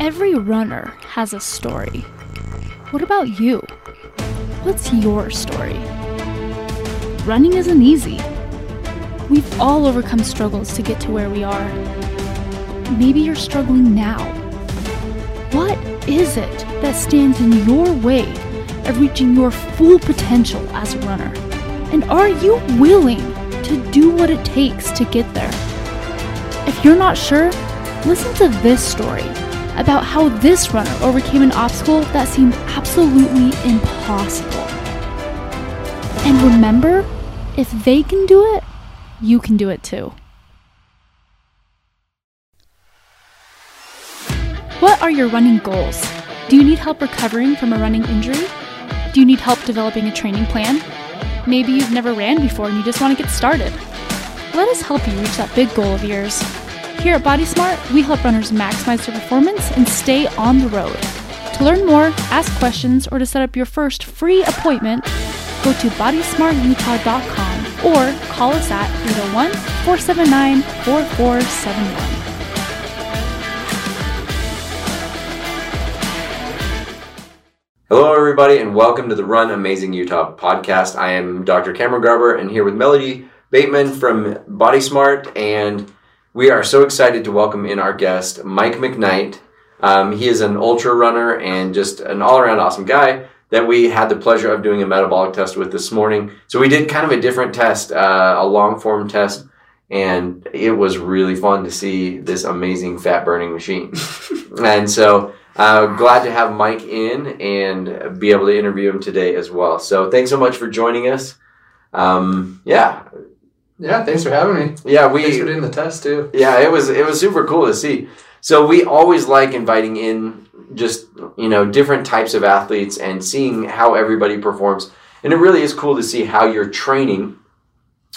Every runner has a story. What about you? What's your story? Running isn't easy. We've all overcome struggles to get to where we are. Maybe you're struggling now. What is it that stands in your way of reaching your full potential as a runner? And are you willing to do what it takes to get there? If you're not sure, listen to this story about how this runner overcame an obstacle that seemed absolutely impossible. And remember, if they can do it, you can do it too. What are your running goals? Do you need help recovering from a running injury? Do you need help developing a training plan? Maybe you've never ran before and you just want to get started. Let us help you reach that big goal of yours. Here at Body Smart, we help runners maximize their performance and stay on the road. To learn more, ask questions, or to set up your first free appointment, go to bodysmartutah.com or call us at 801 479 4471. Hello, everybody, and welcome to the Run Amazing Utah podcast. I am Dr. Cameron Garber, and here with Melody Bateman from Body Smart, and we are so excited to welcome in our guest, Mike McKnight. Um, he is an ultra runner and just an all around awesome guy that we had the pleasure of doing a metabolic test with this morning. So we did kind of a different test, uh, a long form test, and it was really fun to see this amazing fat burning machine. and so uh, glad to have Mike in and be able to interview him today as well. So thanks so much for joining us. Um, yeah, Yeah, thanks for having me. yeah, we Thanks for doing the test too. yeah, it was it was super cool to see. So we always like inviting in just you know different types of athletes and seeing how everybody performs, and it really is cool to see how your training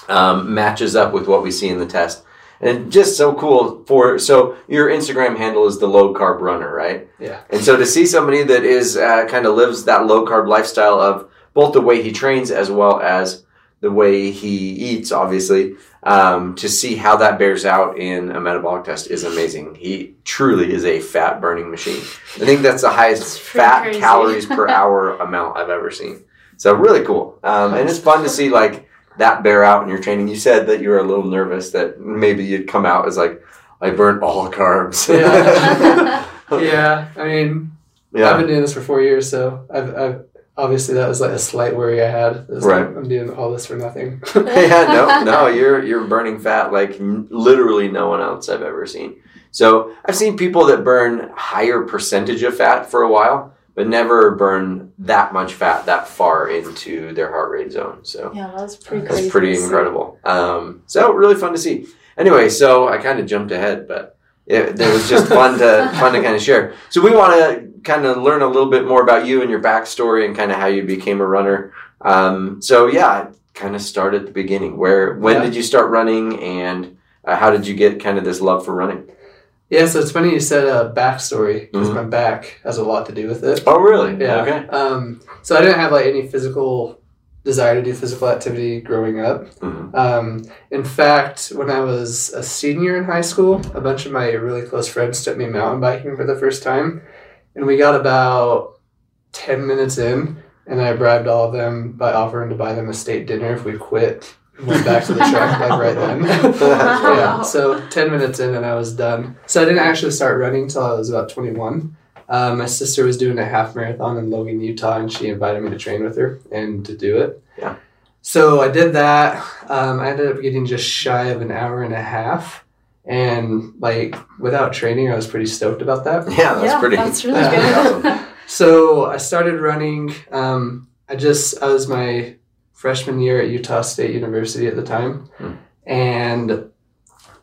um, matches up with what we see in the test. And just so cool for so your Instagram handle is the low carb runner, right? Yeah. And so to see somebody that is uh, kind of lives that low carb lifestyle of both the way he trains as well as the way he eats, obviously, um, to see how that bears out in a metabolic test is amazing. He truly is a fat burning machine. I think that's the highest fat crazy. calories per hour amount I've ever seen. So really cool. Um, and it's fun to see like that bear out in your training. You said that you were a little nervous that maybe you'd come out as like, I burnt all carbs. Yeah. yeah, I mean, I've been doing this for four years, so I've, I've obviously that was like a slight worry I had. It was like, Right. I'm doing all this for nothing. yeah, no, no, you're you're burning fat like n- literally no one else I've ever seen. So I've seen people that burn higher percentage of fat for a while, but never burn that much fat that far into their heart rate zone. So Yeah, that was pretty crazy. that's pretty incredible. Um, so really fun to see. Anyway, so I kind of jumped ahead, but it, it was just fun to fun to kind of share. So we want to kind of learn a little bit more about you and your backstory and kind of how you became a runner. Um, so yeah, kind of start at the beginning. Where when Yeah. did you start running, and uh, how did you get kind of this love for running? yeah, so it's funny you said a backstory because Mhm. my back has a lot to do with it. Oh, really? Yeah. Okay. Um, so I didn't have like any physical desire to do physical activity growing up. Mhm. Um, in fact, when I was a senior in high school, a bunch of my really close friends took me mountain biking for the first time, and we got about ten minutes in, and I bribed all of them by offering to buy them a state dinner if we quit. and Went back to the track like right then. yeah, so ten minutes in, and I was done. So I didn't actually start running until I was about twenty-one. Uh, my sister was doing a half marathon in Logan, Utah, and she invited me to train with her and to do it. Yeah. So I did that. Um, I ended up getting just shy of an hour and a half, and like without training, I was pretty stoked about that. Yeah, that's yeah, pretty. That's really Yeah. good. So I started running. Um, I just I was my freshman year at Utah State University at the time, Hmm. and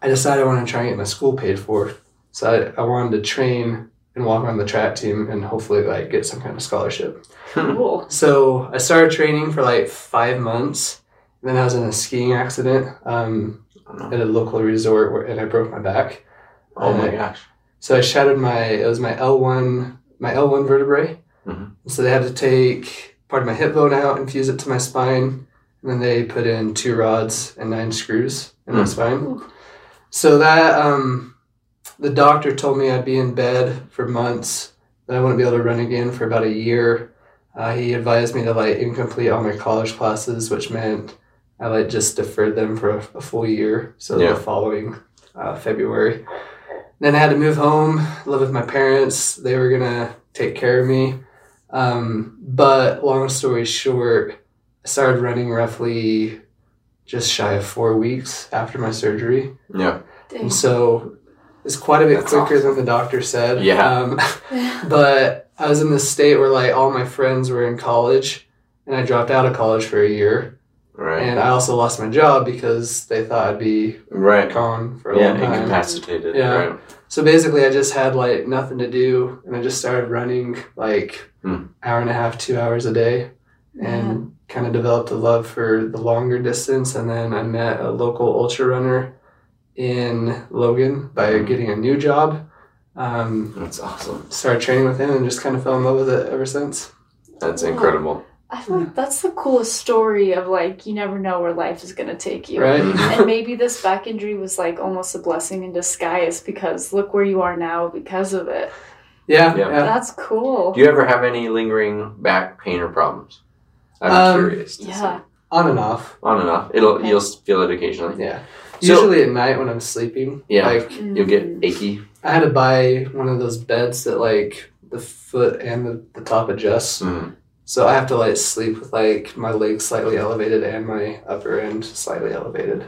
I decided I wanted to try and get my school paid for. So I, I wanted to train and walk on the track team and hopefully like get some kind of scholarship. cool. So I started training for like five months, and then I was in a skiing accident um, at a local resort where, and I broke my back. oh my Uh, gosh. so I shattered my it was my L one my L one vertebrae. Mhm. So they had to take part of my hip bone out and fuse it to my spine, and then they put in two rods and nine screws in my Hmm. spine. So that um, the doctor told me I'd be in bed for months, that I wouldn't be able to run again for about a year. Uh, he advised me to like incomplete all my college classes, which meant I like just deferred them for a, a full year. So Yeah. the following uh, February. Then I had to move home, live with my parents. They were gonna take care of me. Um, but long story short, I started running roughly just shy of four weeks after my surgery. Yeah. And so it's quite a bit That's quicker awesome. than the doctor said. Yeah. Um, but I was in this state where like all my friends were in college and I dropped out of college for a year. Right. And I also lost my job because they thought I'd be right. gone for a Yeah, long time. incapacitated. Yeah. Right. So basically I just had like nothing to do and I just started running like Hmm. hour and a half, two hours a day and kind of developed a love for the longer distance and then I met a local ultra runner in Logan by Mhm. getting a new job. Um, That's awesome. started training with him and just kind of fell in love with it ever since. That's Wow. incredible. I feel like that's the coolest story of like you never know where life is gonna take you. Right? And maybe this back injury was like almost a blessing in disguise because look where you are now because of it. Yeah, Yeah. yeah. That's cool. Do you ever have any lingering back pain or problems? I'm Um, curious. To Yeah. On and off. On and off. It'll Okay. you'll feel it occasionally. Yeah. So- Usually at night when I'm sleeping. Yeah. Like You'll get Mm. achy. I had to buy one of those beds that like the foot and the, the top adjusts. Mm. So I have to like sleep with like my legs slightly elevated and my upper end slightly elevated.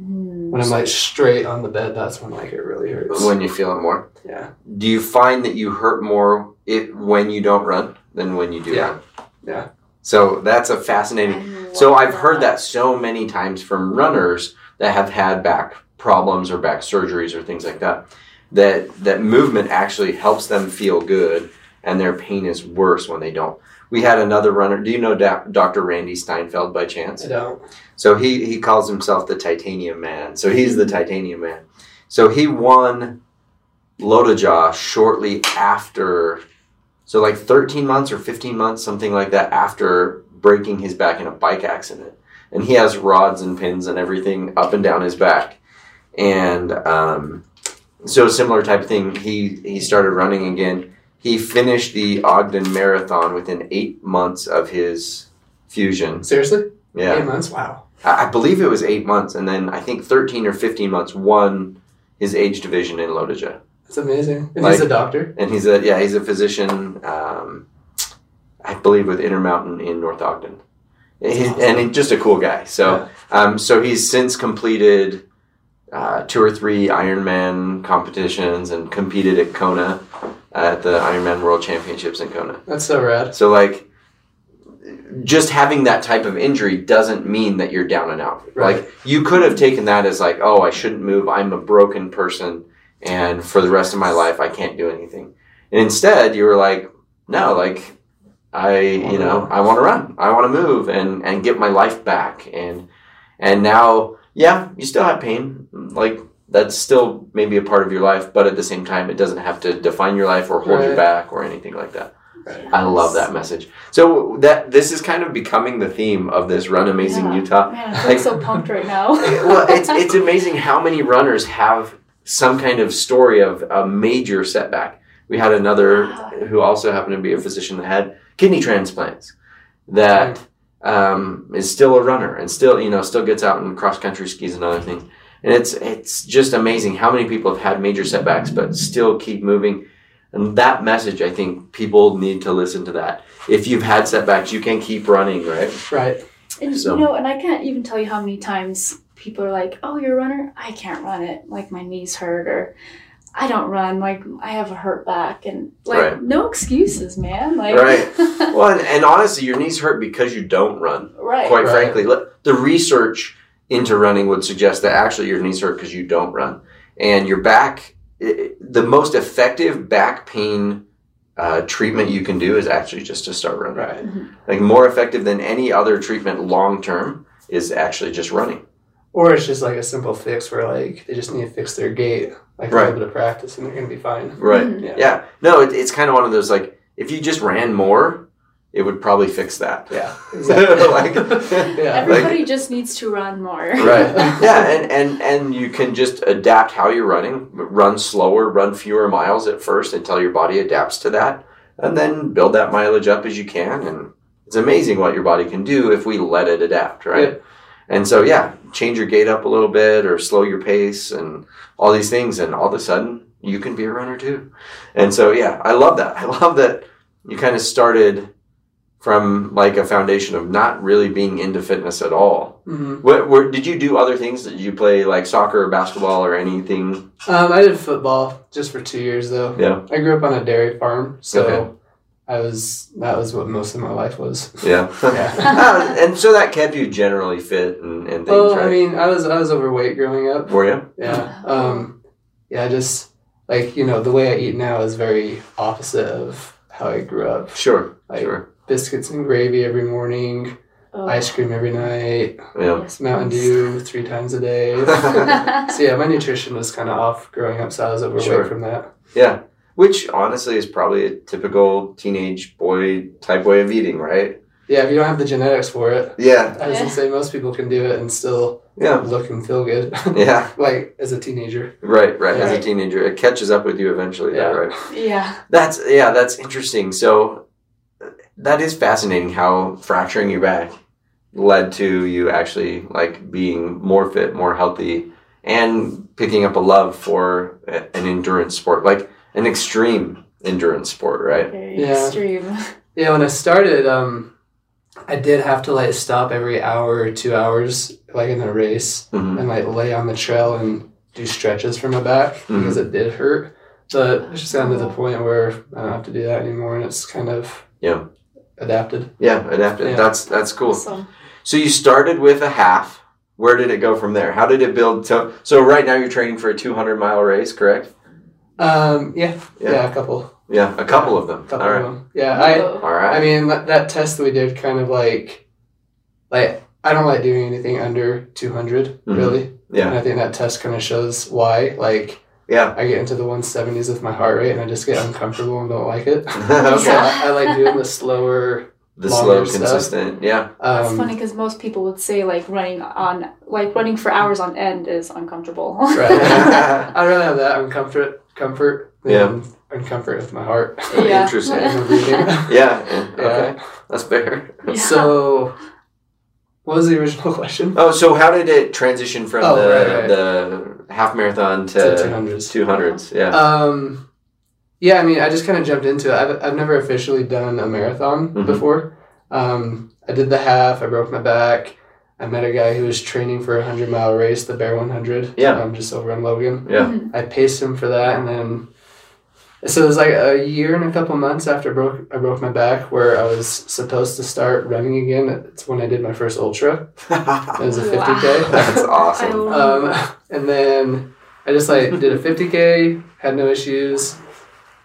Mm. When I'm like straight on the bed, that's when like it really hurts. When you feel it more. yeah. Do you find that you hurt more it when you don't run than when you do Yeah. run? Yeah. So that's a fascinating. So I've heard that so many times from runners that have had back problems or back surgeries or things like that. That that movement actually helps them feel good, and their pain is worse when they don't. We had another runner. Do you know Dr. Randy Steinfeld by chance? I don't. So he he calls himself the Titanium Man. So he's the Titanium Man. So he won Lotoja shortly after, so like 13 months or 15 months, something like that, after breaking his back in a bike accident. And he has rods and pins and everything up and down his back. And um, so similar type of thing. He he started running again. He finished the Ogden Marathon within eight months of his fusion. Seriously? Yeah. Eight months? Wow. I I believe it was eight months, and then I think thirteen or fifteen months won his age division in Lotoja. That's amazing. And Like- he's a doctor. And he's a yeah, he's a physician. Um, I believe with Intermountain in North Ogden, awesome. and he's just a cool guy. So um, so he's since completed uh, two or three Ironman competitions and competed at Kona at the Ironman World Championships in Kona. That's so rad. So like just having that type of injury doesn't mean that you're down and out. Right. Like you could have taken that as like, oh, I shouldn't move. I'm a broken person and for the rest of my life I can't do anything. And instead you were like, no, like I, you know, I want to run. I want to move and and get my life back and and now yeah, you still have pain. Like that's still maybe a part of your life, but at the same time it doesn't have to define your life or hold you back or anything like that. Right. I love that message. So that this is kind of becoming the theme of this Run Amazing Yeah. Utah. Man, I'm Like- so pumped right now. well, it's it's amazing how many runners have some kind of story of a major setback. We had another who also happened to be a physician that had kidney transplants that um, is still a runner and still you know still gets out and cross country skis and other things. And it's it's just amazing how many people have had major setbacks but still keep moving. And that message, I think people need to listen to that. If you've had setbacks, you can keep running, right? Right. And So- you know, and I can't even tell you how many times people are like, "Oh, you're a runner? I can't run it. Like my knees hurt, or I don't run. Like I have a hurt back." And like, Right. no excuses, man. Like, Right. Well, and, and honestly, your knees hurt because you don't run. right. Quite Right. frankly, let- the research into running would suggest that actually your knees hurt because you don't run, and your back. The most effective back pain uh, treatment you can do is actually just to start running. Right. Like more effective than any other treatment long term is actually just running. Or it's just like a simple fix where like they just need to fix their gait, like a Right. little bit of practice, and they're gonna be fine. Right. Mhm. Yeah. Yeah. No, it, it's kind of one of those like if you just ran more, it would probably fix that. Yeah, exactly. Like- yeah. Everybody just needs to run more. Right. Yeah, and, and and you can just adapt how you're running. Run slower, run fewer miles at first until your body adapts to that, and then build that mileage up as you can. And it's amazing what your body can do if we let it adapt, right? Yeah. And so, yeah, change your gait up a little bit or slow your pace and all these things, and all of a sudden you can be a runner too. And so, yeah, I love that. I love that you kind of started from like a foundation of not really being into fitness at all. Mhm. What were, did you do other things? Did you play like soccer or basketball or anything? Um, I did football just for two years though. Yeah. I grew up on a dairy farm, so Okay. I was that was what most of my life was. Yeah. Yeah. Ah, and so that kept you generally fit and, and things, Well, right? I mean, I was I was overweight growing up. were you? Yeah. Um, yeah, just like you know, the way I eat now is very opposite of how I grew up. Sure. Like- sure. Biscuits and gravy every morning, Oh. ice cream every night, Yeah. Yes, Mountain. Dew three times a day. so yeah, my nutrition was kind of off growing up, so I was overweight Sure. from that. Yeah. Which honestly is probably a typical teenage boy type way of eating, right? Yeah, if you don't have the genetics for it, Yeah. I was gonna Yeah. say most people can do it and still Yeah. look and feel good. Yeah. like as a teenager. Right, right. As a teenager, it catches up with you eventually, Yeah. though, right? Yeah. That's yeah, that's interesting. So that is fascinating how fracturing your back led to you actually like being more fit, more healthy, and picking up a love for an endurance sport, like an extreme endurance sport, right? Very Yeah. extreme. Yeah, when I started, um, I did have to like stop every hour or two hours, like in a race, hmm and like lay on the trail and do stretches for my back Mhm. because it did hurt. But it's just gotten to the point where I don't have to do that anymore, and it's kind of Yeah. adapted. Yeah, adapted. Yeah. That's that's cool. Awesome. So you started with a half. Where did it go from there? How did it build? So so right now you're training for a 200 mile race, correct? Um, yeah, Yeah. yeah, a couple, Yeah, a couple of them. couple All of them. Yeah, I. All right. I mean that, that test that we did kind of like, like I don't like doing anything under two hundred Mhm. really, and yeah. I think that test kind of shows why. Like Yeah. I get into the 170s with my heart rate and I just get uncomfortable and don't like it. So okay. I, I like doing the slower. The Longer slow, stuff. consistent. Yeah. Um, it's funny because most people would say like running on like running for hours on end is uncomfortable. Right. I'd rather have that uncomfort comfort than uncomfort with my heart. Yeah. Interesting. and the breathing. Yeah. yeah. Yeah. Okay. That's fair. Yeah. So, what was the original question? Oh, so how did it transition from Oh, the right, right. the half marathon To to 200s. two hundreds? Yeah. Um, yeah, I mean, I just kind of jumped into it. I've, I've never officially done a marathon Mhm. before. Um, I did the half. I broke my back. I met a guy who was training for a hundred mile race, the Bear 100. Yeah. Um, just over in Logan. Yeah. Mhm. I paced him for that, and then so it was like a year and a couple months after I broke I broke my back, where I was supposed to start running again. It's when I did my first ultra. It was a 50k. That's awesome. Um, and then I just like did a 50k, had no issues.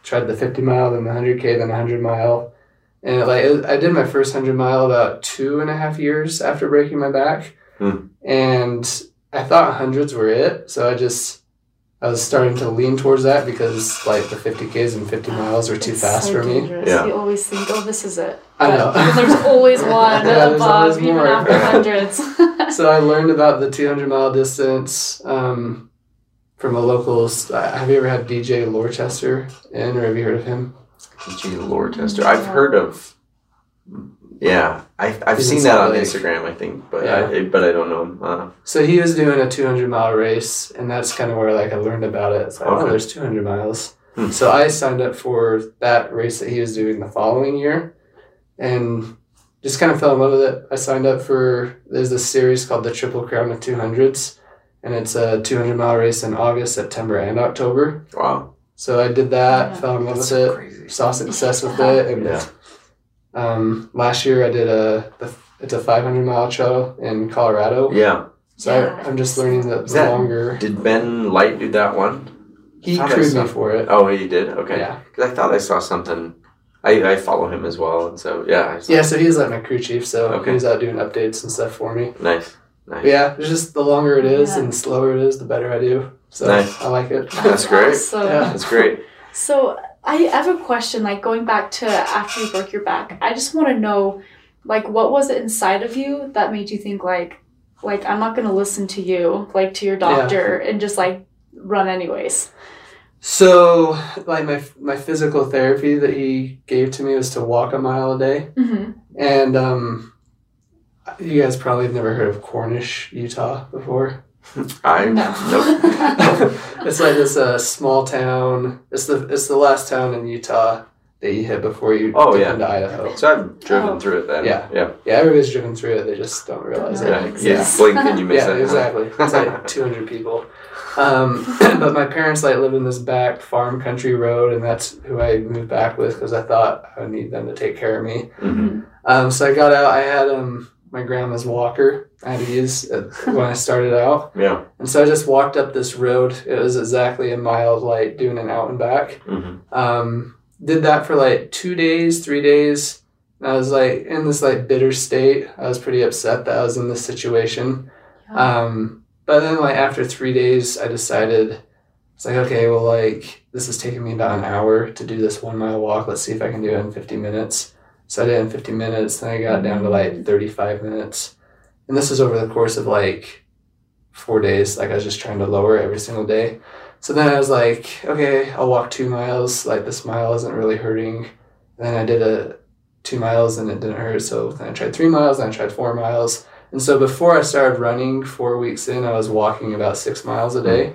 Tried the 50 mile, then the 100k, then a 100 mile, and like it, I did my first 100 mile about two and a half years after breaking my back, Hmm. and I thought hundreds were it, so I just I was starting to lean towards that because like the 50ks and 50 miles were too It's fast so for me. Yeah. You always think, oh, this is it. I But know. there's always one Yeah, there's always above, even more. after hundreds. so I learned about the 200 mile distance um, from a local. uh, Have you ever had DJ Lorchester in, or have you heard of him? Gee, lore tester. I've heard of. Yeah, I, I've He's seen that on Lake. Instagram. I think, but Yeah. I but I don't know him. Uh, So he was doing a 200 mile race, and that's kind of where like I learned about it. It's like, Okay. oh, there's 200 miles. Hmm. So I signed up for that race that he was doing the following year, and just kind of fell in love with it. I signed up for there's this series called the Triple Crown of 200s, and it's a 200 mile race in August, September, and October. wow, So I did that, Yeah. fell in love that's with it. crazy. saw success with it. And Yeah. um, last year I did a the, it's a 500 mile trail in Colorado. Yeah, So I, I'm just learning the, the that- longer. did Ben Light do that one? He thought crewed saw- me for it. Oh, he did. Okay, Yeah, because I thought I saw something. I, I follow him as well, and so yeah. I yeah. So he's like my crew chief. So Okay. he's out doing updates and stuff for me. Nice, nice. But yeah, it's just the longer it is Yeah. and slower it is, the better I do. So Nice. I like it. That's great. Awesome. Yeah. That's great. So I have a question, like going back to after you broke your back. I just want to know, like, what was it inside of you that made you think like, like I'm not gonna listen to you, like to your doctor, and just like run anyways. So, like my my physical therapy that he gave to me was to walk a mile a day, Mm-hmm. and um, you guys probably have never heard of Cornish, Utah, before. I No. nope. it's like this uh, small town. It's the it's the last town in Utah that you hit before you Oh, dip yeah. into Idaho. So I've driven Oh. through it then. Yeah. Yeah. Yeah, everybody's driven through it. They just don't realize Yeah, it. Yeah. Yeah. Blink and you miss yeah, it. exactly. It's like 200 people. Um, but my parents like live in this back farm country road, and that's who I moved back with because I thought I would need them to take care of me. hmm Um, so I got out. I had um, my grandma's walker. I had to use it when I started out, Yeah. and so I just walked up this road. It was exactly a mile, light doing an out and back. hmm Um, did that for like two days, three days. And I was like in this like bitter state. I was pretty upset that I was in this situation. Um, but then like after three days, I decided it's like okay, well like this is taking me about an hour to do this one mile walk. Let's see if I can do it in fifty minutes. So I did it in fifty minutes. Then I got down to like thirty five minutes, and this was over the course of like four days. Like I was just trying to lower every single day. So then I was like, okay, I'll walk two miles. Like this mile isn't really hurting. And then I did a two miles and it didn't hurt. So then I tried three miles. Then I tried four miles. And so before I started running, four weeks in, I was walking about six miles a day,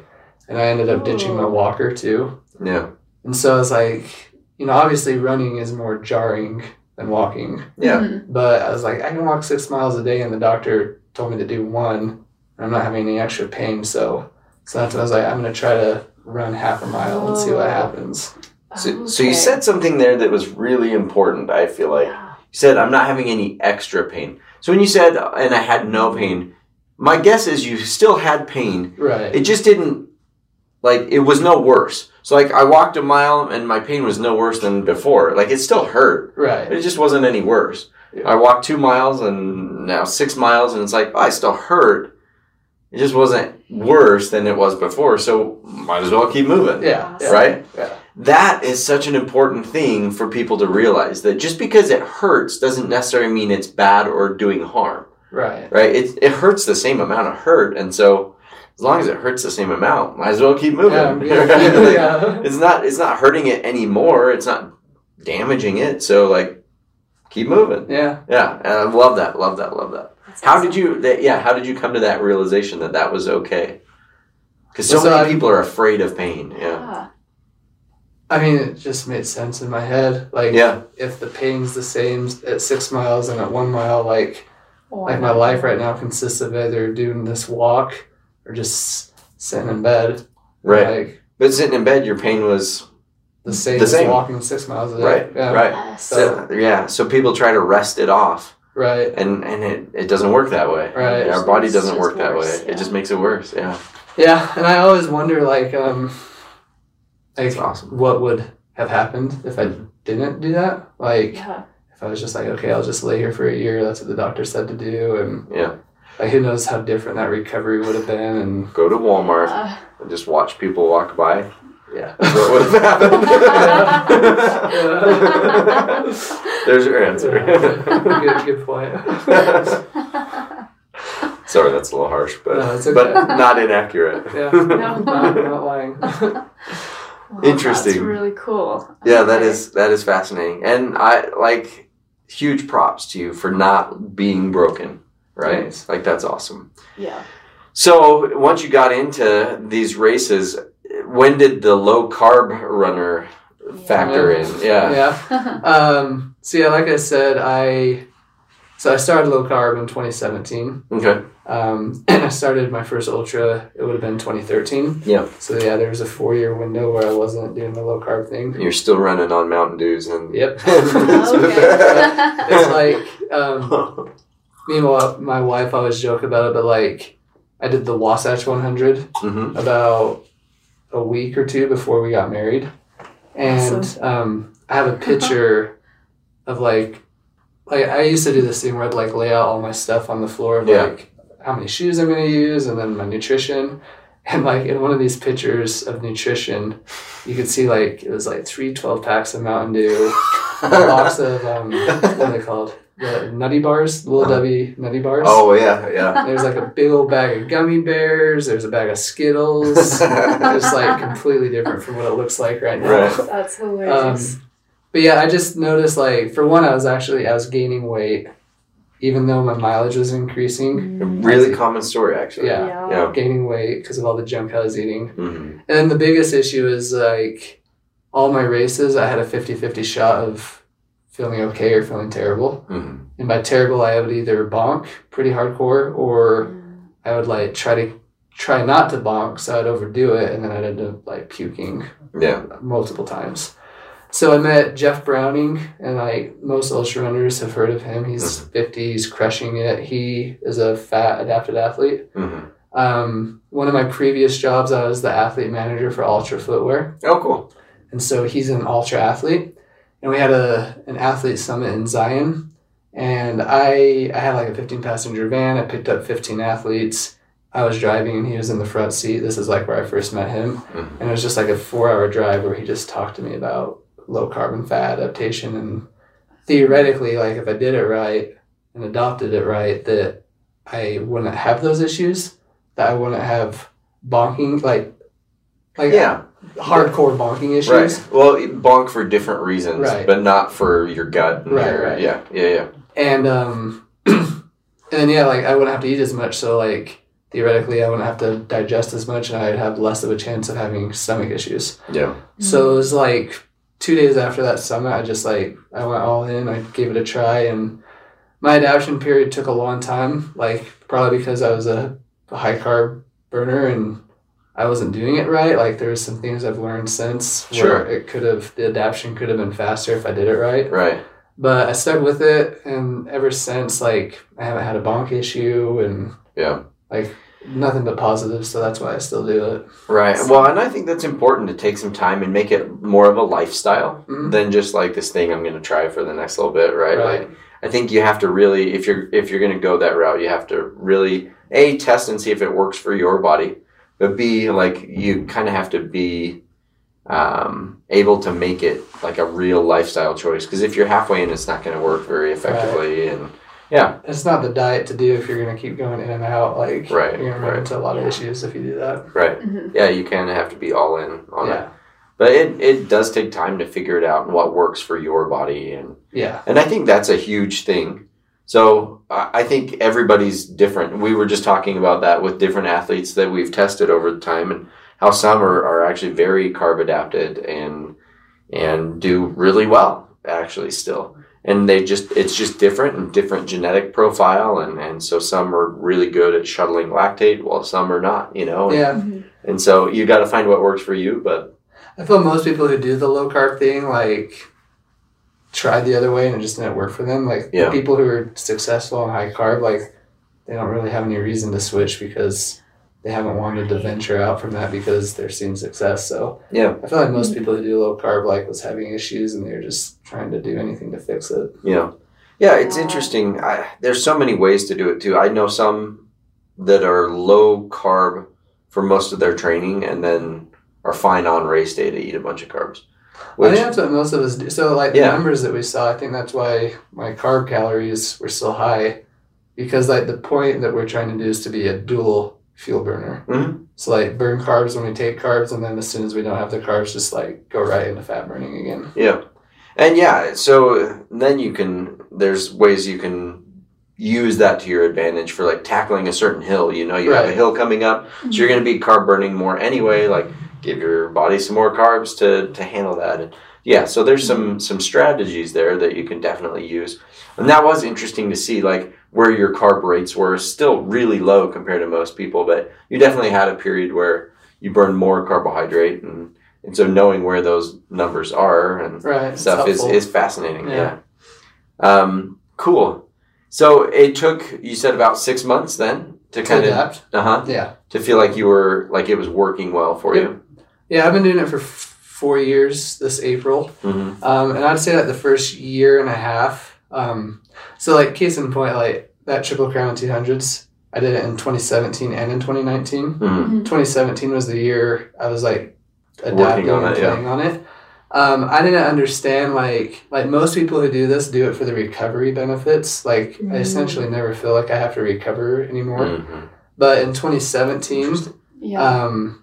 and I ended up ditching my walker too. Yeah. And so I was like, you know, obviously running is more jarring than walking, Yeah. Mhm. but I was like, I can walk six miles a day, and the doctor told me to do one. and I'm not having any extra pain, so so that's when I was like, I'm gonna try to run half a mile and see what Oh. happens. So, so you said something there that was really important. I feel like Yeah. you said I'm not having any extra pain. So when you said and I had no pain, my guess is you still had pain. Right. It just didn't like it was no worse. So like I walked a mile and my pain was no worse than before. Like it still hurt. right. It just wasn't any worse. Yeah. I walked two miles and now six miles and it's like, oh, I still hurt. It just wasn't worse than it was before. So might as well keep moving. Yeah. yeah. Right? Yeah. That is such an important thing for people to realize that just because it hurts doesn't necessarily mean it's bad or doing harm. Right. Right? It, it hurts the same amount of hurt. And so as long as it hurts the same amount, might as well keep moving. Yeah. Yeah. Like, yeah. it's not it's not hurting it anymore. It's not damaging it. So like keep moving. yeah. Yeah, and I love that. Love that. Love that. That's How awesome. did you? That, yeah, how did you come to that realization that that was okay? Because so so many I- people are afraid of pain. Yeah. Yeah. I mean, it just made sense in my head. Like, Yeah. if the pain's the same at six miles and at one mile, like, Oh, like my life right now consists of either doing this walk or just sitting in bed. Right. Like But sitting in bed, your pain was the same The as walking six miles a day. right. Yeah. Right. Yes. So, yeah. So people try to rest it off, Right. and and it, it doesn't work that way. Right. Our body doesn't just work that way. worse, It just makes it worse. Yeah. Yeah. And I always wonder, like, um, like awesome. what would have happened if I didn't do that? Like, yeah. if I was just like, okay, I'll just lay here for a year. That's what the doctor said to do, and Yeah. Like, who knows how different that recovery would have been? And Go to Walmart Uh, and just watch people walk by. yeah. What would have happened? There's your answer. good, good point. Sorry, that's a little harsh, but No, okay. but not inaccurate. Yeah, No. not, not lying. Well, Interesting. That's really cool. Yeah, that Okay. is that is fascinating, and I like huge props to you for not being broken. Right, Thanks. like that's awesome. Yeah. So once you got into these races, when did the low carb runner factor in? Yeah, Yeah. Um, so yeah, like I said, I so I started low carb in 2017. Okay. Um, and I started my first ultra. It would have been 2013. Yeah. So yeah, there was a four year window where I wasn't doing the low carb thing. You're still running on Mountain Dews and. Yep. okay. it's like um, me and my- my wife always joke about it, but like I did the Wasatch 100 hmm about a week or two before we got married, and Awesome. um, I have a picture of like like I used to do this thing where I'd like lay out all my stuff on the floor of Yeah. like how many shoes I'm gonna use and then my nutrition. And like in one of these pictures of nutrition, you could see like it was like three 12 packs of Mountain Dew, a box of um, what are they called? The Nutty Bars, Little Uh-huh. W Nutty Bars. oh yeah, yeah. There's like a big old bag of gummy bears. There's a bag of Skittles. it's like completely different from what it looks like right now. Right. That's hilarious. Um, but yeah, I just noticed like for one, I was actually I was gaining weight, even though my mileage was increasing. A really common story, actually. Yeah. Yeah. Gaining weight because of all the junk I was eating. hmm And then the biggest issue is like all my races, I had a 50-50 shot of feeling okay or feeling terrible. hmm And by terrible, I would either bonk pretty hardcore or I would like try to try not to bonk, so I'd overdo it, and then I'd end up like puking Yeah. multiple times. So I met Jeff Browning, and like most ultra runners have heard of him. He's Mhm. 50, he's crushing it. He is a fat adapted athlete. hmm Um, one of my previous jobs, I was the athlete manager for Altra Footwear, Oh, cool. and so he's an ultra athlete. And we had a an athlete summit in Zion, and I I had like a 15 passenger van. I picked up 15 athletes. I was driving, and he was in the front seat. This is like where I first met him, Mhm. and it was just like a four hour drive where he just talked to me about low carbon fat adaptation and theoretically, like if I did it right and adopted it right, that I wouldn't have those issues. That I wouldn't have bonking like like Yeah. Hardcore bonking issues. Right. Well, bonk for different reasons, Right. but not for your gut. Right, your- right. Yeah. Yeah. Yeah. And um and then yeah, like I wouldn't have to eat as much, so like theoretically I wouldn't have to digest as much and I'd have less of a chance of having stomach issues. Yeah. So it was like two days after that summit, I just like I went all in. I gave it a try, and my adaptation period took a long time. Like probably because I was a high carb burner and I wasn't doing it right. Like there's some things I've learned since Sure. where it could have the adaptation could have been faster if I did it right. Right. But I stuck with it, and ever since, like I haven't had a bonk issue, and Yeah. like nothing but positives. So that's why I still do it. Right. Well, and I think that's important to take some time and make it more of a lifestyle Mhm. than just like this thing I'm going to try for the next little bit, right? Right. Like I think you have to really if you're if you're going to go that route, you have to really a test and see if it works for your body, but b like you kind of have to be um, able to make it like a real lifestyle choice because if you're halfway in, it's not going to work very effectively. And yeah, It's not the diet to do if you're gonna keep going in and out. Like Right, you're gonna run into a lot of Yeah. issues if you do that. right. Mhm. Yeah, you kind of have to be all in on yeah, it. But it, it does take time to figure it out and what works for your body and yeah, And I think that's a huge thing. So I think everybody's different. We were just talking about that with different athletes that we've tested over time and how some are, are actually very carb adapted and and do really well actually still. And they just it's just different and different genetic profile and, and so some are really good at shuttling lactate while some are not, you know. yeah. Mhm. And so you gotta find what works for you, but I feel most people who do the low carb thing like tried the other way and it just didn't work for them. Like Yeah. people who are successful on high carb, like they don't really have any reason to switch because they haven't wanted to venture out from that because they're seeing success. So Yeah. I feel like most people who do low carb like was having issues and they're just trying to do anything to fix it. Yeah. Yeah, it's interesting. I, there's so many ways to do it too. I know some that are low carb for most of their training and then are fine on race day to eat a bunch of carbs. I think that's what most of us do. So, like Yeah. the numbers that we saw, I think that's why my carb calories were so high, because like the point that we're trying to do is to be a dual fuel burner. Mhm. So, like burn carbs when we take carbs, and then as soon as we don't have the carbs, just like go right into fat burning again. yeah. And yeah, so then you can, there's ways you can use that to your advantage for like tackling a certain hill. You know, you have a hill coming up, so you're going to be carb burning more anyway. Like give your body some more carbs to, to handle that. And yeah, so there's some some strategies there that you can definitely use. And that was interesting to see, like where your carb rates were still really low compared to most people, but you definitely had a period where you burned more carbohydrate, and and so knowing where those numbers are and Right. stuff is, is fascinating. Yeah. Yeah. Um, cool. So it took you said about six months then to to kind of uh huh Yeah. to feel like you were like it was working well for Yep. you. Yeah, I've been doing it for f- four years this April. Mm-hmm. Um, and I'd say that the first year and a half. Um, so like case in point, like that triple crown two hundreds, I did it in 2017 and in 2019. Mhm. 2017 was the year I was like Working adapting on and it, yeah. on it. Um, I didn't understand like like most people who do this do it for the recovery benefits. Like I Mm. essentially never feel like I have to recover anymore. Mhm. But in 2017, Yeah. um,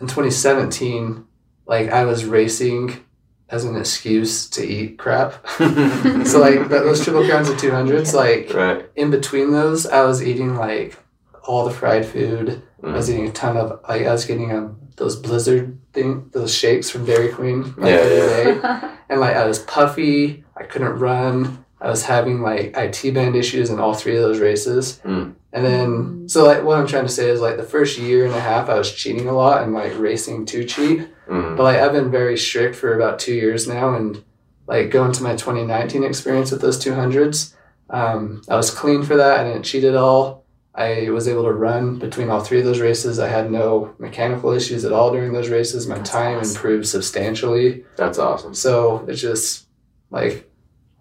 in 2017, like I was racing as an excuse to eat crap. so like th- those triple crowns of 200s, like right. in between those, I was eating like all the fried food. I Mm. was eating a ton of like I was getting um, those Blizzard thing, those shakes from Dairy Queen like, Yeah, yeah. and like I was puffy. I couldn't run. I was having like IT band issues in all three of those races. Mm. And then so like what I'm trying to say is like the first year and a half I was cheating a lot and like racing to cheat. Mhm. But like I've been very strict for about two years now, and like going to my 2019 experience with those 200s, um, I was clean for that. I didn't cheat at all. I was able to run between all three of those races. I had no mechanical issues at all during those races. My That's time awesome. improved substantially. That's awesome. So it's just like,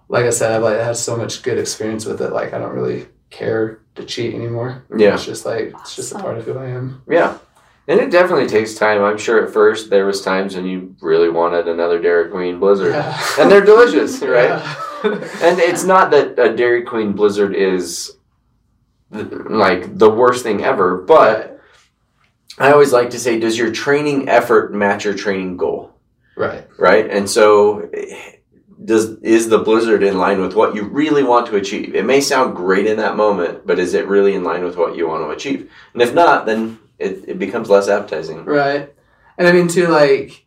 like I said, I've like had so much good experience with it. Like I don't really care to cheat anymore. Yeah. It's just like it's just a part of who I am. Yeah. And it definitely takes time. I'm sure at first there was times when you really wanted another Dairy Queen Blizzard. Yeah. And they're delicious, right? Yeah. And it's not that a Dairy Queen Blizzard is th- like the worst thing ever, but I always like to say, does your training effort match your training goal? right. Right? And so does is the blizzard in line with what you really want to achieve? It may sound great in that moment, but is it really in line with what you want to achieve? And if not, then it, it becomes less appetizing. Right. And I mean too, like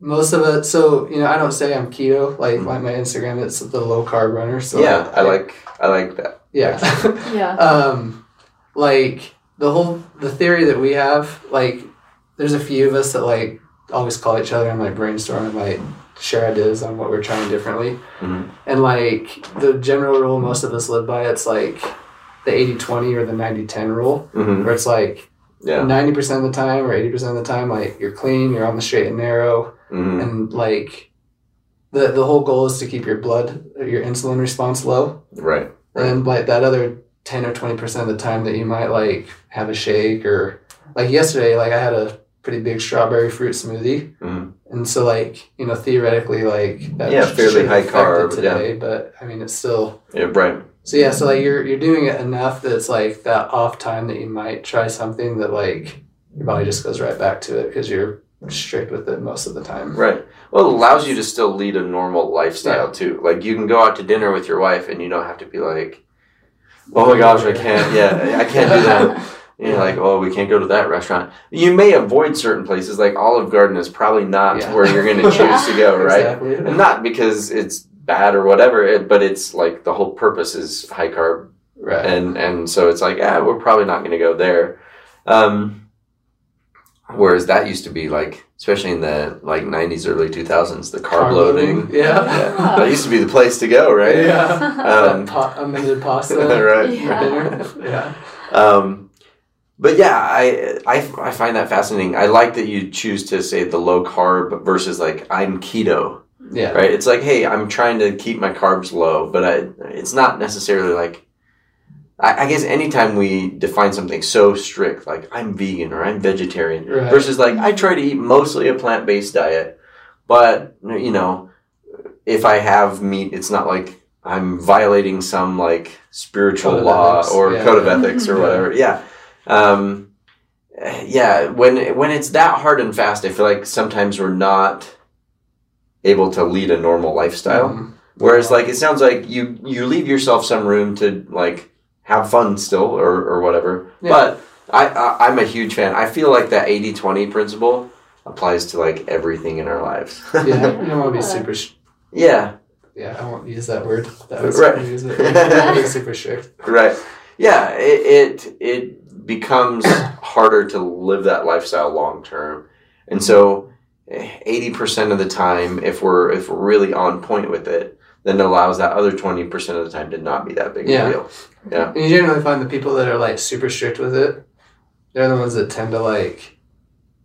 most of it. So you know, I don't say I'm keto. Like like my Instagram, it's the low carb runner. So Mm-hmm. yeah, I like I like that. Yeah. yeah. um, like the whole the theory that we have. Like, there's a few of us that like always call each other and like brainstorm and like share ideas on what we're trying differently. Mhm. And like the general rule most of us live by, it's like the 80-20 or the 90-10 rule, hmm where it's like Yeah. ninety percent of the time or eighty percent of the time, like you're clean, you're on the straight and narrow, hmm and like the the whole goal is to keep your blood, your insulin response low, Right. and like that other ten or twenty percent of the time that you might like have a shake or like yesterday, like I had a pretty big strawberry fruit smoothie, Mhm. and so like you know theoretically like that Yeah, fairly high carb, today, but I mean it's still Yeah. Right. so yeah, so like you're you're doing it enough that it's like that off time that you might try something that like your body just goes right back to it because you're strict with it most of the time. Right. Well, it allows you to still lead a normal lifestyle too. Like you can go out to dinner with your wife, and you don't have to be like, "Oh my gosh, I can't. Yeah, I can't do that." You know, like, "Oh, we can't go to that restaurant." You may avoid certain places, like Olive Garden is probably not Yeah. where you're going to choose to go, right? Exactly. And not because it's bad or whatever, it, but it's like the whole purpose is high carb Right. and and so it's like ah we're probably not going to go there um whereas that used to be like especially in the like 90s early 2000s the carb, loading Yeah. yeah, that used to be the place to go right Yeah. Um, Pa- unlimited pasta. right Yeah. dinner. Yeah. um but yeah I, I i find that fascinating. I like that you choose to say the low carb versus like i'm keto. Yeah. right? It's like hey i'm trying to keep my carbs low but I, it's not necessarily like I, I guess anytime we define something so strict like i'm vegan or i'm vegetarian Right. versus like i try to eat mostly a plant-based diet but you know if i have meat it's not like i'm violating some like spiritual law ethics, or yeah. code of ethics or whatever. Yeah um, yeah when when it's that hard and fast i feel like sometimes we're not able to lead a normal lifestyle Mhm. Whereas, like, it sounds like you you leave yourself some room to like have fun still or, or whatever. Yeah. But I, I I'm a huge fan. I feel like that 80-20 principle applies to like everything in our lives. Yeah. You don't want to be super. Sh- yeah, yeah. I won't use that word. That was Right. use it. You don't wanna be super strict. right. Yeah, it it, it becomes harder to live that lifestyle long term, and so eighty percent of the time, if we're if we're really on point with it, then it allows that other twenty percent of the time to not be that big Yeah. a deal. Yeah. And you generally find the people that are like super strict with it, they're the ones that tend to like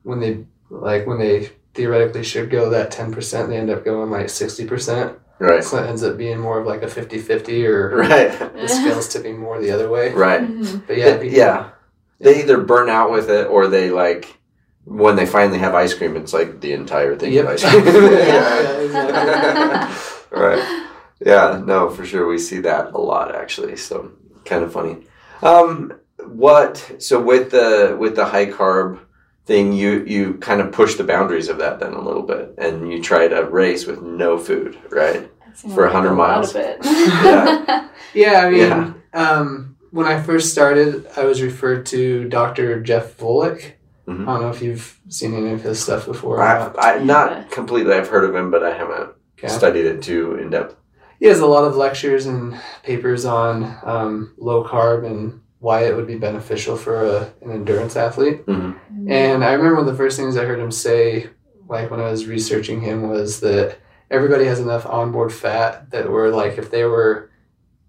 when they like when they theoretically should go that 10%, they end up going like 60%. Right. So it ends up being more of like a 50 50 or Right. the scales tipping more the other way. Right. Mhm. But yeah, people- yeah. They either burn out with it or they like when they finally have ice cream, it's like the entire thing Yep. of ice cream. Yeah, right. Yeah, no, for sure. We see that a lot actually. So kind of funny. Um, what so with the with the high carb thing, you you kind of push the boundaries of that then a little bit, and you try to race with no food, right? For like 100 a lot miles. of it. Yeah. Yeah, I mean, Yeah. Um, when I first started, I was referred to Dr. Jeff Volek. Mhm. I don't know if you've seen any of his stuff before. or I, not. Yeah. not completely. I've heard of him, but I haven't Okay. studied it too in depth. He has a lot of lectures and papers on um, low carb and why it would be beneficial for a, an endurance athlete. Mm-hmm. And I remember one of the first things I heard him say, like when I was researching him, was that everybody has enough onboard fat that were like if they were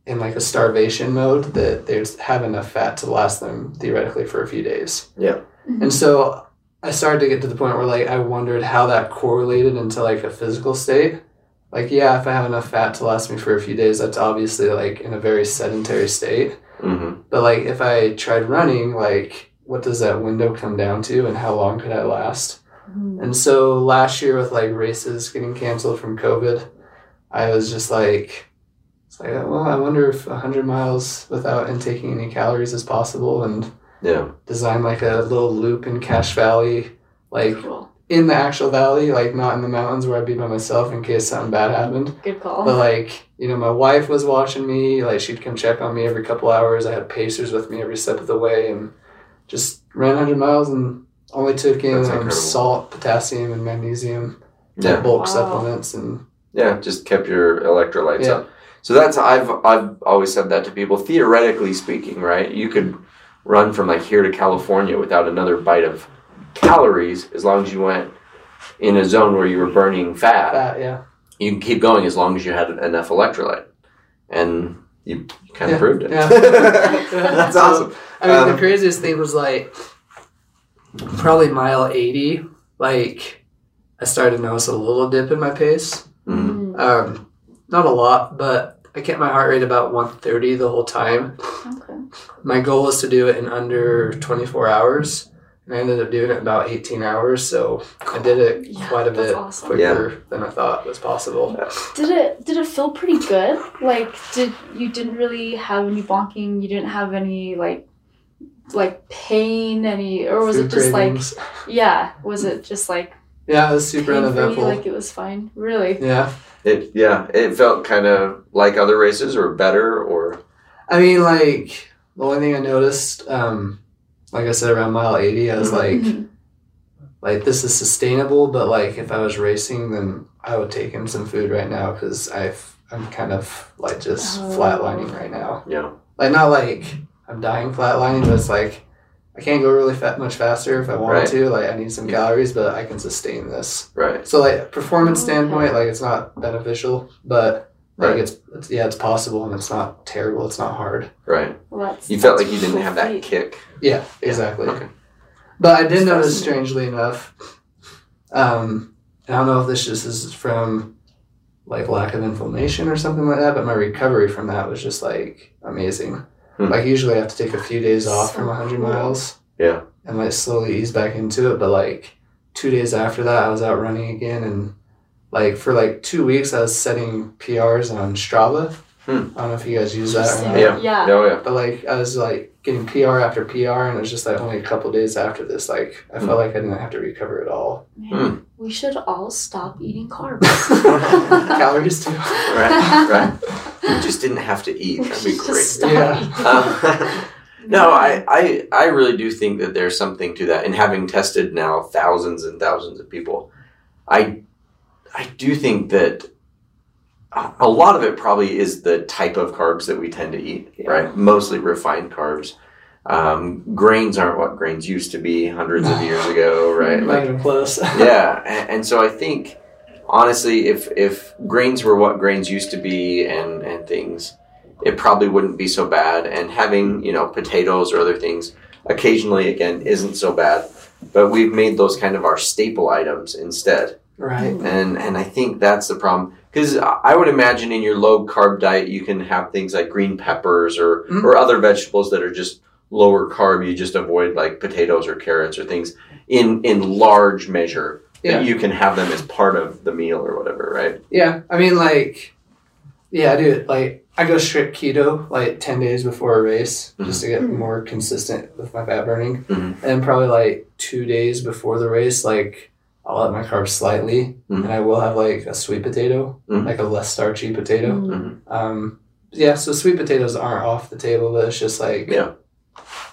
in like a starvation mode, that they'd have enough fat to last them theoretically for a few days. Mhm. And so I started to get to the point where like I wondered how that correlated into like a physical state. Like yeah, if I have enough fat to last me for a few days, that's obviously like in a very sedentary state. Mm-hmm. But like if I tried running, like what does that window come down to and how long could I last? Mhm. And so last year with like races getting canceled from COVID, I was just like it's like well, I wonder if 100 miles without intaking any calories is possible and Yeah. design like a little loop in Cache Valley, like Cool. in the actual valley, like not in the mountains where I'd be by myself in case something bad happened. Good call. But like, you know, my wife was watching me, like she'd come check on me every couple hours. I had pacers with me every step of the way and just ran 100 miles and only took in That's um, salt, potassium, and magnesium, Yeah. bulk Wow. supplements, and Yeah. Just kept your electrolytes Yeah. up. So that's I've I've always said that to people. Theoretically speaking, right? You could run from like here to California without another bite of calories as long as you went in a zone where you were burning fat. fat. Yeah, You can keep going as long as you had enough electrolyte, and you kind of Yeah. proved it. Yeah. that's awesome. I mean, Um, the craziest thing was like probably mile 80. Like, I started to notice a little dip in my pace. Mhm. Mm. Um, not a lot, but I kept my heart rate about 130 the whole time. Okay. My goal was to do it in under 24 hours, and I ended up doing it in about 18 hours. So I did it Yeah, quite a bit awesome. quicker than I thought was possible. Did it did it feel pretty good? Like did you didn't really have any bonking? You didn't have any like like pain any or was Food it just cravings. like yeah was it just like yeah, it was super pain free uneventful. like it was fine really yeah, It yeah, it felt kind of like other races or better or I mean, like the only thing I noticed, um, like I said, around mile 80, I was Mhm. like, Mhm. like this is sustainable but like if i was racing then i would take in some food right now because i've i'm kind of like just Oh. flatlining right now yeah. like not like i'm dying flatlining but it's like i can't go really fat much faster if i want Right. to like i need some Yeah. calories but i can sustain this Right. so like performance Okay. standpoint like it's not beneficial but like Right. it's, it's yeah it's possible and it's not terrible it's not hard Right. well, that's You felt like you didn't have that great. kick. yeah exactly Okay. But I did That's notice, strangely enough, um, I don't know if this just is from like lack of inflammation or something like that, but my recovery from that was just like amazing. Hmm. Like usually I have to take a few days off So from 100 cool. miles. Yeah. And like slowly ease back into it, but like two days after that, I was out running again, and like for like two weeks, I was setting PRs on Strava. Hmm. I don't know if you guys use that or not. Yeah. Yeah. Oh yeah. But like I was like getting PR after PR, and it was just like only a couple days after this, like I Hmm. felt like I didn't have to recover at all. Man, we should all stop eating carbs Calories too. Right. Right. You just didn't have to eat. That'd be Just great. stop Yeah. Um, no, I, I I really do think that there's something to that. And having tested now thousands and thousands of people, I I do think that a lot of it probably is the type of carbs that we tend to eat, Yeah. right? Mostly refined carbs. Um, grains aren't what grains used to be hundreds of years ago, right? Not Like even close. yeah, and, and so I think honestly, if if grains were what grains used to be and and things, it probably wouldn't be so bad. And having you know potatoes or other things occasionally again isn't so bad. but we've made those kind of our staple items instead. Right. And and I think that's the problem because I would imagine in your low carb diet you can have things like green peppers or Mm. or other vegetables that are just lower carb. You just avoid like potatoes or carrots or things in in large measure. Yeah. You can have them as part of the meal or whatever, right? Yeah. I mean, like, yeah, I do it. Like, I go strict keto like 10 days before a race just to get Mhm. more consistent with my fat burning. Mhm. And probably like two days before the race, like, I'll up my carbs slightly Mhm. and I will have like a sweet potato, Mhm. like a less starchy potato. Mm. Um, yeah, so sweet potatoes aren't off the table, but it's just like Yeah.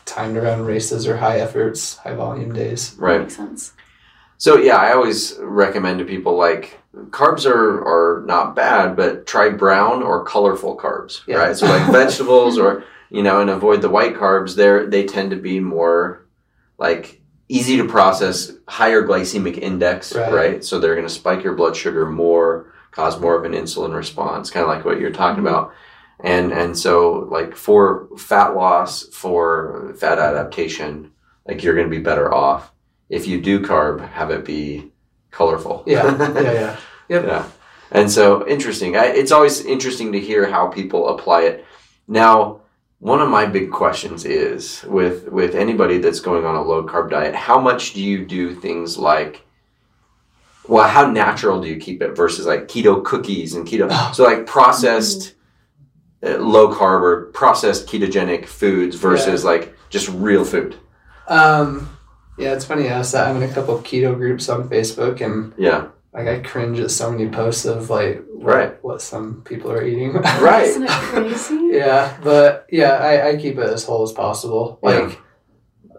timed around races or high efforts, high volume days. Right. Makes sense. So yeah, I always recommend to people like carbs are are not bad, but try brown or colorful carbs, Yeah. right? So like vegetables or you know, and avoid the white carbs. They're they tend to be more like easy to process, higher glycemic index, Right. right? So they're going to spike your blood sugar more, cause more of an insulin response, kind of like what you're talking Mm-hmm. about. And and so like for fat loss, for fat adaptation, like you're going to be better off if you do carb, have it be colorful. Yeah, yeah, yeah. Yep. yeah. And so interesting. I, it's always interesting to hear how people apply it. Now, one of my big questions is with with anybody that's going on a low carb diet, how much do you do things like well, how natural do you keep it versus like keto cookies and keto so like processed uh, low carb or processed ketogenic foods versus like just real food. Um, yeah, it's funny you asked that. I'm in a couple of keto groups on Facebook, and Yeah. Like I cringe at so many posts of like what, Right. what some people are eating. Right. Isn't it crazy? yeah, but yeah, I, I keep it as whole as possible. Yeah. Like,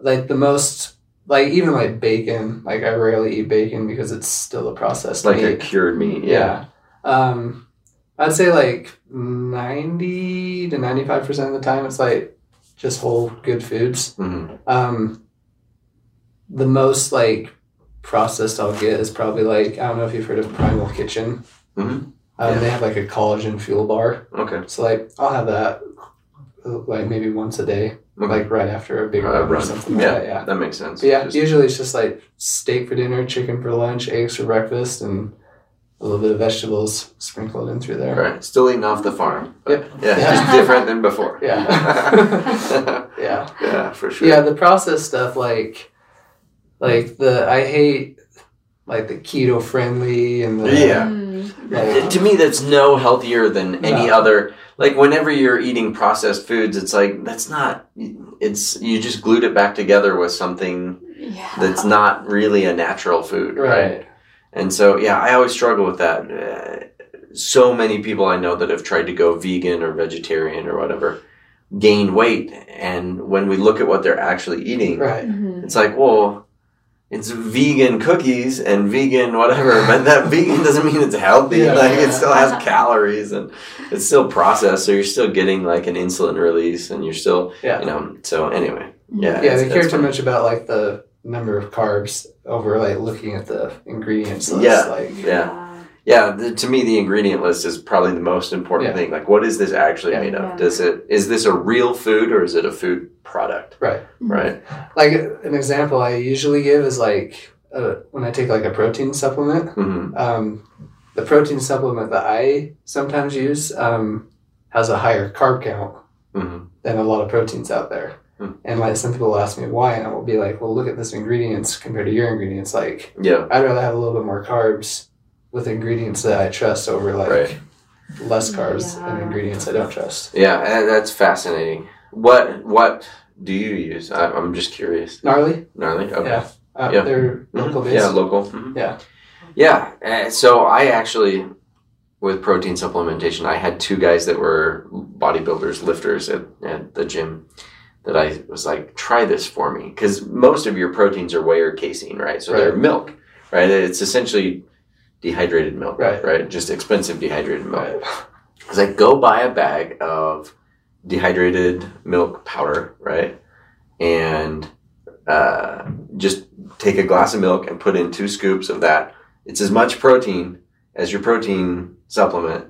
like the most, like even like bacon. Like I rarely eat bacon because it's still a processed Like a cured meat. yeah. Um, I'd say like ninety to ninety five percent of the time it's like just whole good foods. Mhm. Um, the most like processed I'll get is probably like I don't know if you've heard of Primal Kitchen. Mhm. Um, Yeah. They have like a collagen fuel bar, Okay. so like I'll have that like maybe once a day, Okay. like right after a big Uh, run or something Yeah. like that. Yeah. That makes sense. But yeah, Just- usually it's just like steak for dinner, chicken for lunch, eggs for breakfast, and a little bit of vegetables sprinkled in through there. Right. Still eating off the farm. Yep. Yeah, Yeah. just different than before. Yeah. Yeah. yeah, for sure. Yeah, the processed stuff like like the I hate like the keto friendly and the Yeah. Mm. like, to me, that's no healthier than any No. other. Like whenever you're eating processed foods, it's like that's not. It's you just glued it back together with something Yeah. that's not really a natural food, right? right. And so, yeah, I always struggle with that. Uh, so many people I know that have tried to go vegan or vegetarian or whatever gain weight, and when we look at what they're actually eating, Right. Mhm. it's like, well, it's vegan cookies and vegan whatever, but that vegan doesn't mean it's healthy. Yeah. like it still has calories and it's still processed, so you're still getting like an insulin release, and you're still, Yeah. you know. So anyway, yeah, Yeah, they care too much about like the number of carbs over like looking at the ingredients list. Yeah. Like Yeah. Yeah, the, to me, the ingredient list is probably the most important Yeah. thing. Like, what is this actually Yeah. made of? Yeah. Does it is this a real food or is it a food product? right. Right. Like an example I usually give is like uh, when I take like a protein supplement. hmm Um, the protein supplement that I sometimes use um, has a higher carb count hmm than a lot of proteins out there. Hmm. And like some people will ask me why, and I will be like, well, look at this ingredients compared to your ingredients. Like, Yeah. I'd rather have a little bit more carbs with ingredients that I trust over like Right. less carbs Yeah. and ingredients I don't trust. Yeah, and that's fascinating. What what do you use? I, I'm just curious. Gnarly, Gnarly. Okay. Yeah. uh, Yeah. they're Mhm. local based. Yeah, local. Mhm. Yeah. Yeah. uh, so I actually, with protein supplementation, I had two guys that were bodybuilders, lifters at, at the gym that I was like, try this for me. Because most of your proteins are whey or casein, right? So they're milk, right? It's essentially dehydrated milk, Right. right? Just expensive dehydrated milk. Right. I like, go buy a bag of dehydrated milk powder, right? And uh, just take a glass of milk and put in two scoops of that. It's as much protein as your protein supplement.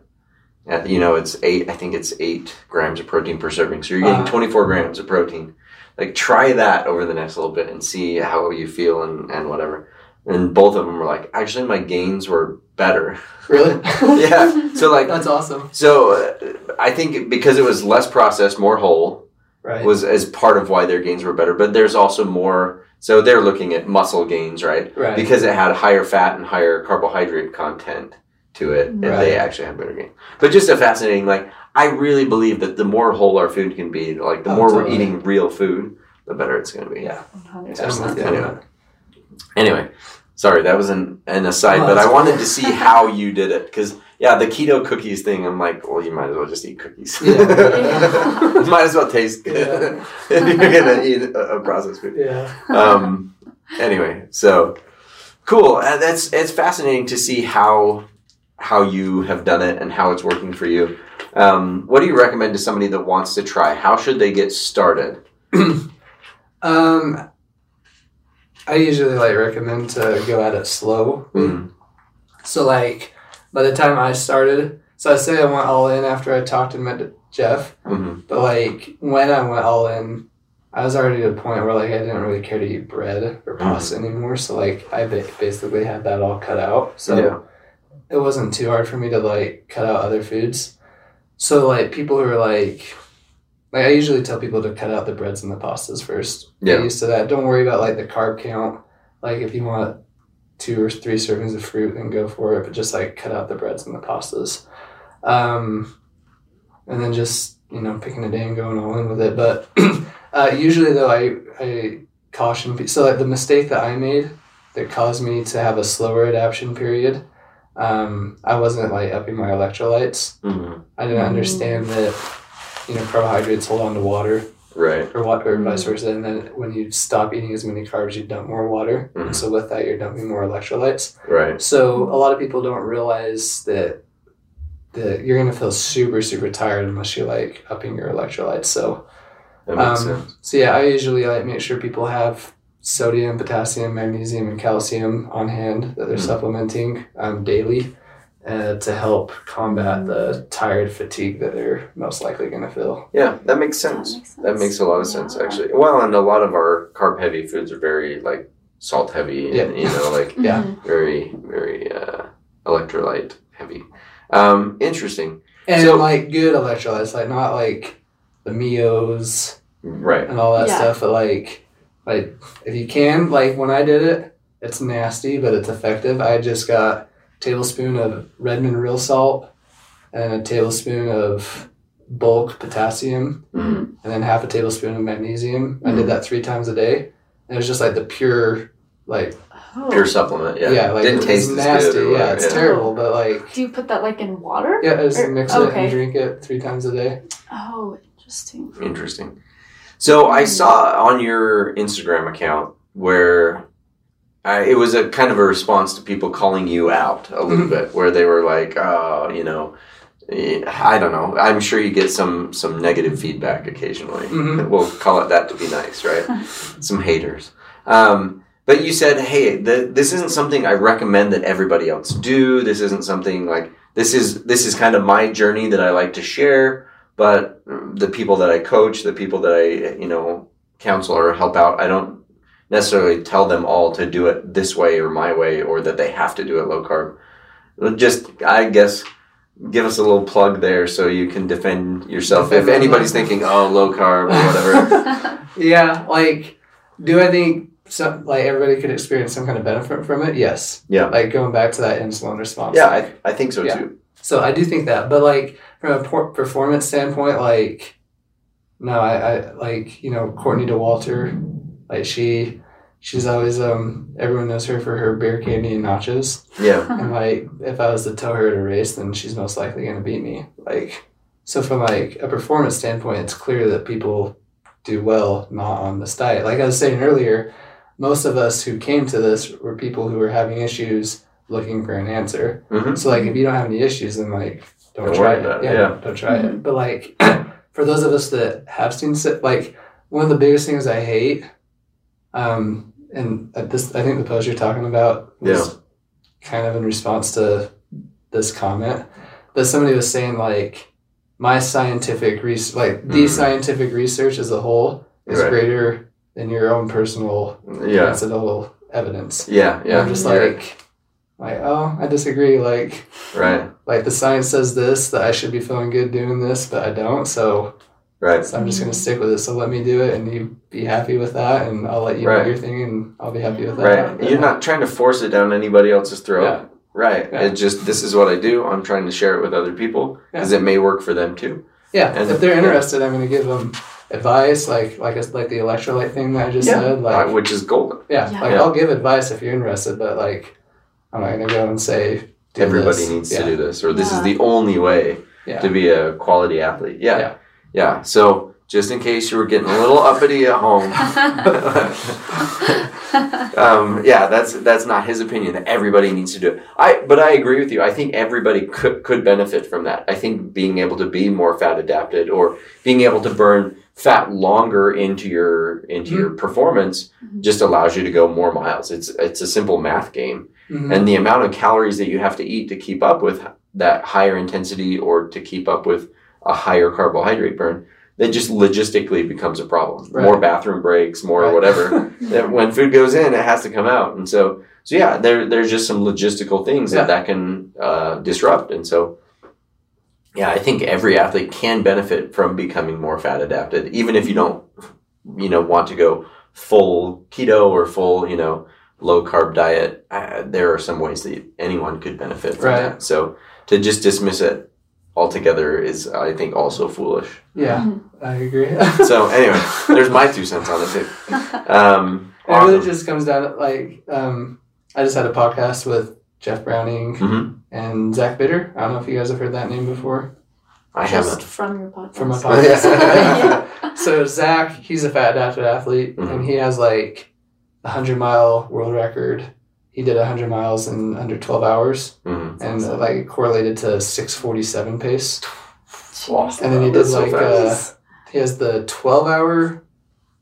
Uh, you know, it's eight, I think it's eight grams of protein per serving. So you're getting Uh-huh. 24 grams of protein. like try that over the next little bit and see how you feel and and whatever. And both of them were like, actually, my gains were better. Really? yeah. So like, That's awesome. so uh, I think because it was less processed, more whole, Right. was as part of why their gains were better. But there's also more. So they're looking at muscle gains, right? right. Because it had higher fat and higher carbohydrate content to it, and Right. they actually had better gains. But just a fascinating, like I really believe that the more whole our food can be, like the Oh, more we're eating real food, the better it's going to be. Yeah. 100%. Yeah. Anyway. Sorry that was an, an aside, Oh, but I wanted to see how you did it because yeah, the keto cookies thing. I'm like, well, you might as well just eat cookies. Yeah. might as well taste good if you're gonna eat a, a processed food. Yeah. Um. anyway, so cool. Uh, that's it's fascinating to see how how you have done it and how it's working for you. Um, what do you recommend to somebody that wants to try? How should they get started? Um, I usually like recommend to go at it slow. Mm. So like, by the time I started, so I say I went all in after I talked and met Jeff. hmm But like when I went all in, I was already at a point where like I didn't really care to eat bread or pasta anymore. So like I basically had that all cut out. So Yeah. it wasn't too hard for me to like cut out other foods. So like people who are like, like I usually tell people to cut out the breads and the pastas first. Yeah. Get used to that. Don't worry about like the carb count. Like if you want two or three servings of fruit, then go for it. But just like cut out the breads and the pastas. Um, and then just you know picking a day and going all in with it. But uh, usually though, I I caution people. so like the mistake that I made that caused me to have a slower adaptation period. Um, I wasn't like upping my electrolytes. hmm I didn't Mm. understand that you know carbohydrates hold on to water Right. or water or vice Mm. versa. And then when you stop eating as many carbs, you dump more water. Mhm. And so with that, you're dumping more electrolytes. Right. So a lot of people don't realize that that you're gonna feel super super tired unless you're like upping your electrolytes. So That makes um, sense. so yeah, I usually like make sure people have sodium, potassium, magnesium, and calcium on hand that they're Mhm. supplementing um, daily. Uh, to help combat the tired fatigue that they're most likely going to feel. Yeah, that makes sense. That makes a lot of sense, actually. Well, and a lot of our carb heavy foods are very like salt heavy, and Yeah. you know, like Yeah. Mhm. very, very uh, electrolyte heavy. Um, interesting. And So- like good electrolytes, like not like the Mios Right. and all that Yeah. stuff, but like like if you can, like when I did it, it's nasty, but it's effective. I just got a tablespoon of Redmond real salt and a tablespoon of bulk potassium Mhm. and then half a tablespoon of magnesium. I did that three times a day. And it was just like the pure like Oh. Pure supplement. Yeah. yeah, like Didn't it taste nasty. good. Yeah, whatever, it's terrible, but like Do you put that like in water? yeah, I just Or- mix it and drink it three times a day. Oh, interesting. Interesting. So I saw on your Instagram account where I, it was a kind of a response to people calling you out a little Mhm. bit, where they were like, "Oh, you know, eh, I don't know." I'm sure you get some some negative feedback occasionally. Mhm. We'll call it that to be nice, right? some haters. Um, but you said, "Hey, the, this isn't something I recommend that everybody else do. This isn't something like this is this is kind of my journey that I like to share." But the people that I coach, the people that I you know counsel or help out, I don't necessarily tell them all to do it this way or my way or that they have to do it low carb. Just I guess give us a little plug there so you can defend yourself if anybody's thinking oh low carb or whatever. yeah, like, do I think some like everybody could experience some kind of benefit from it? Yes. Yeah. Like going back to that insulin response. yeah, I, I think so Yeah. too. So I do think that, but like from a por- performance standpoint, like, no, I, I like you know Courtney Dauwalter, like she, she's always um everyone knows her for her beer candy and nachos, Yeah. and like if I was to tell her to race, then she's most likely gonna beat me. Like, so from like a performance standpoint, it's clear that people do well not on this diet. Like I was saying earlier, most of us who came to this were people who were having issues looking for an answer. hmm So like if you don't have any issues, then like don't, Don't try it. about it, Yeah, yeah. Don't, don't try it. But like for those of us that have seen si- like one of the biggest things I hate, um, and this I think the post you're talking about was kind of in response to this comment, but somebody was saying like my scientific research, like the Mhm. scientific research as a whole is Right. greater than your own personal Yeah. accidental evidence. Yeah. And Yeah. I'm just like, like, oh, I disagree. Like, right. like the science says this that I should be feeling good doing this, but I don't. So, Right. so I'm just gonna stick with it. So let me do it, and you be happy with that, and I'll let you Right. do your thing, and I'll be happy with that. Right. You're not trying to force it down anybody else's throat. Yeah. Right. Yeah. It just this is what I do. I'm trying to share it with other people because it may work for them too. Yeah, And- if they're yeah. interested, I'm gonna give them advice, like like it's like the electrolyte thing that I just Yeah. said. Uh, Like, which is golden. yeah, Yeah. like Yeah. I'll give advice if you're interested, but like, I'm not gonna go and say do Everybody this. needs yeah. to do this, or this is the only way Yeah. to be a quality athlete. Yeah. Yeah. So just in case you were getting a little uppity at home. um, yeah, that's that's not his opinion that everybody needs to do it. I but I agree with you. I think everybody could could benefit from that. I think being able to be more fat adapted or being able to burn fat longer into your into your performance Mhm. just allows you to go more miles. It's it's a simple math game. Mhm. And the amount of calories that you have to eat to keep up with that higher intensity or to keep up with a higher carbohydrate burn, that just logistically becomes a problem. Right. More bathroom breaks, more Right. whatever. when food goes in, it has to come out, and so so yeah, there there's just some logistical things that Yeah. that can uh, disrupt, and so yeah, I think every athlete can benefit from becoming more fat adapted, even if you don't, you know, want to go full keto or full, you know, low carb diet. Uh, there are some ways that anyone could benefit from Right. that. So to just dismiss it altogether is, I think, also foolish. yeah, I agree. So anyway, there's my two cents on it too. Um, It really just comes down to like um, I just had a podcast with Jeff Browning Mhm. and Zach Bitter. I don't know if you guys have heard that name before. I Just haven't. from your podcast. From my Yeah. podcast. so Zach, he's a fat adapted athlete, Mhm. and he has like a hundred mile world record. He did hundred miles in under twelve hours, Mhm. and uh, like correlated to six forty seven pace. Jeez. And then he did That's so like uh, he has the twelve hour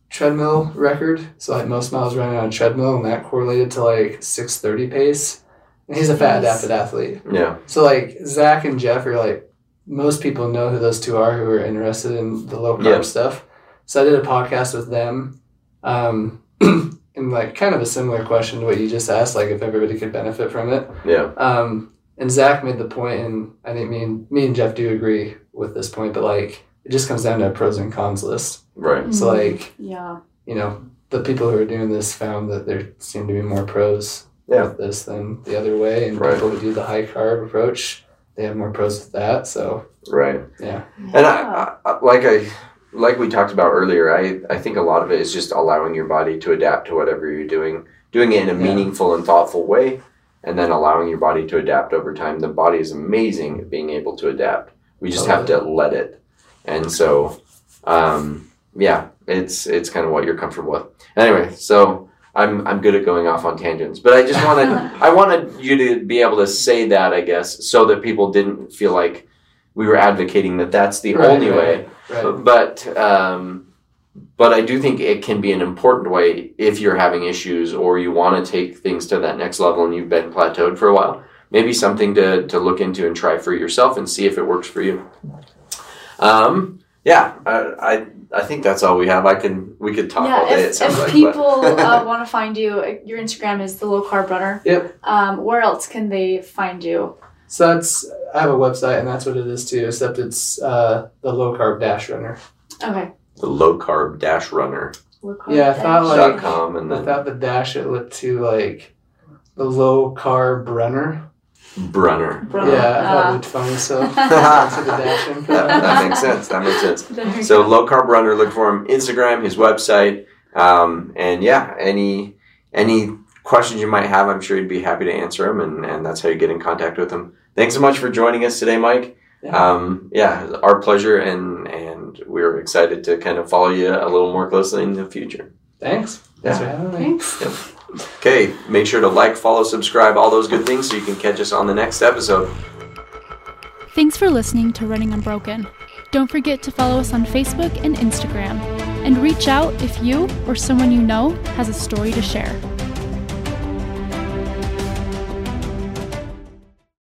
treadmill record. So like most miles running on a treadmill, and that correlated to like six thirty pace. And he's a fat Jeez. adapted athlete. Yeah. So like Zach and Jeff are like most people know who those two are who are interested in the low carb Yeah. stuff. So I did a podcast with them, um, and like kind of a similar question to what you just asked, like if everybody could benefit from it. Yeah. Um, and Zach made the point, and I think me and me and Jeff do agree with this point, but like it just comes down to a pros and cons list. Right. So like Yeah. you know the people who are doing this found that there seem to be more pros Yeah. with this than the other way, and Right. people who do the high carb approach, they have more pros with that. So Right. yeah, And I, I, like I, like we talked about earlier, I, I think a lot of it is just allowing your body to adapt to whatever you're doing, doing it in a Yeah. meaningful and thoughtful way, and then allowing your body to adapt over time. The body is amazing at being able to adapt. We just have to let it. And so, um, yeah, it's it's kind of what you're comfortable with. Anyway, so I'm I'm good at going off on tangents, but I just wanted I wanted you to be able to say that, I guess, so that people didn't feel like we were advocating that that's the Right, only right, way. Right. But um, but I do think it can be an important way if you're having issues or you want to take things to that next level and you've been plateaued for a while. Maybe something to, to look into and try for yourself and see if it works for you. Um, yeah, I, I I think that's all we have. I can we could talk all Yeah, day. it if, sounds if like people uh, want to find you, your Instagram is the low carb runner. Yep. Um, where else can they find you? So that's I have a website, and that's what it is too. Except it's uh, the low carb dash runner. Okay. the low carb dash runner Low carb Yeah, I thought, like- dot com and then Without the dash, it looked too like the low carb runner. Brunner. Bro. Yeah, I thought it Uh, looked funny, so I the dash in That, that. that makes sense. That makes sense. So low carb runner, look for him Instagram, his website, um, and yeah, any any questions you might have, I'm sure he'd be happy to answer them, and, and that's how you get in contact with him. Thanks so much for joining us today, Mike. Yeah. Um, yeah, our pleasure, and and we're excited to kind of follow you a little more closely in the future. Thanks. Thanks for having me. Thanks. Okay, make sure to like, follow, subscribe, all those good things, so you can catch us on the next episode. Thanks for listening to Running Unbroken. Don't forget to follow us on Facebook and Instagram, and reach out if you or someone you know has a story to share.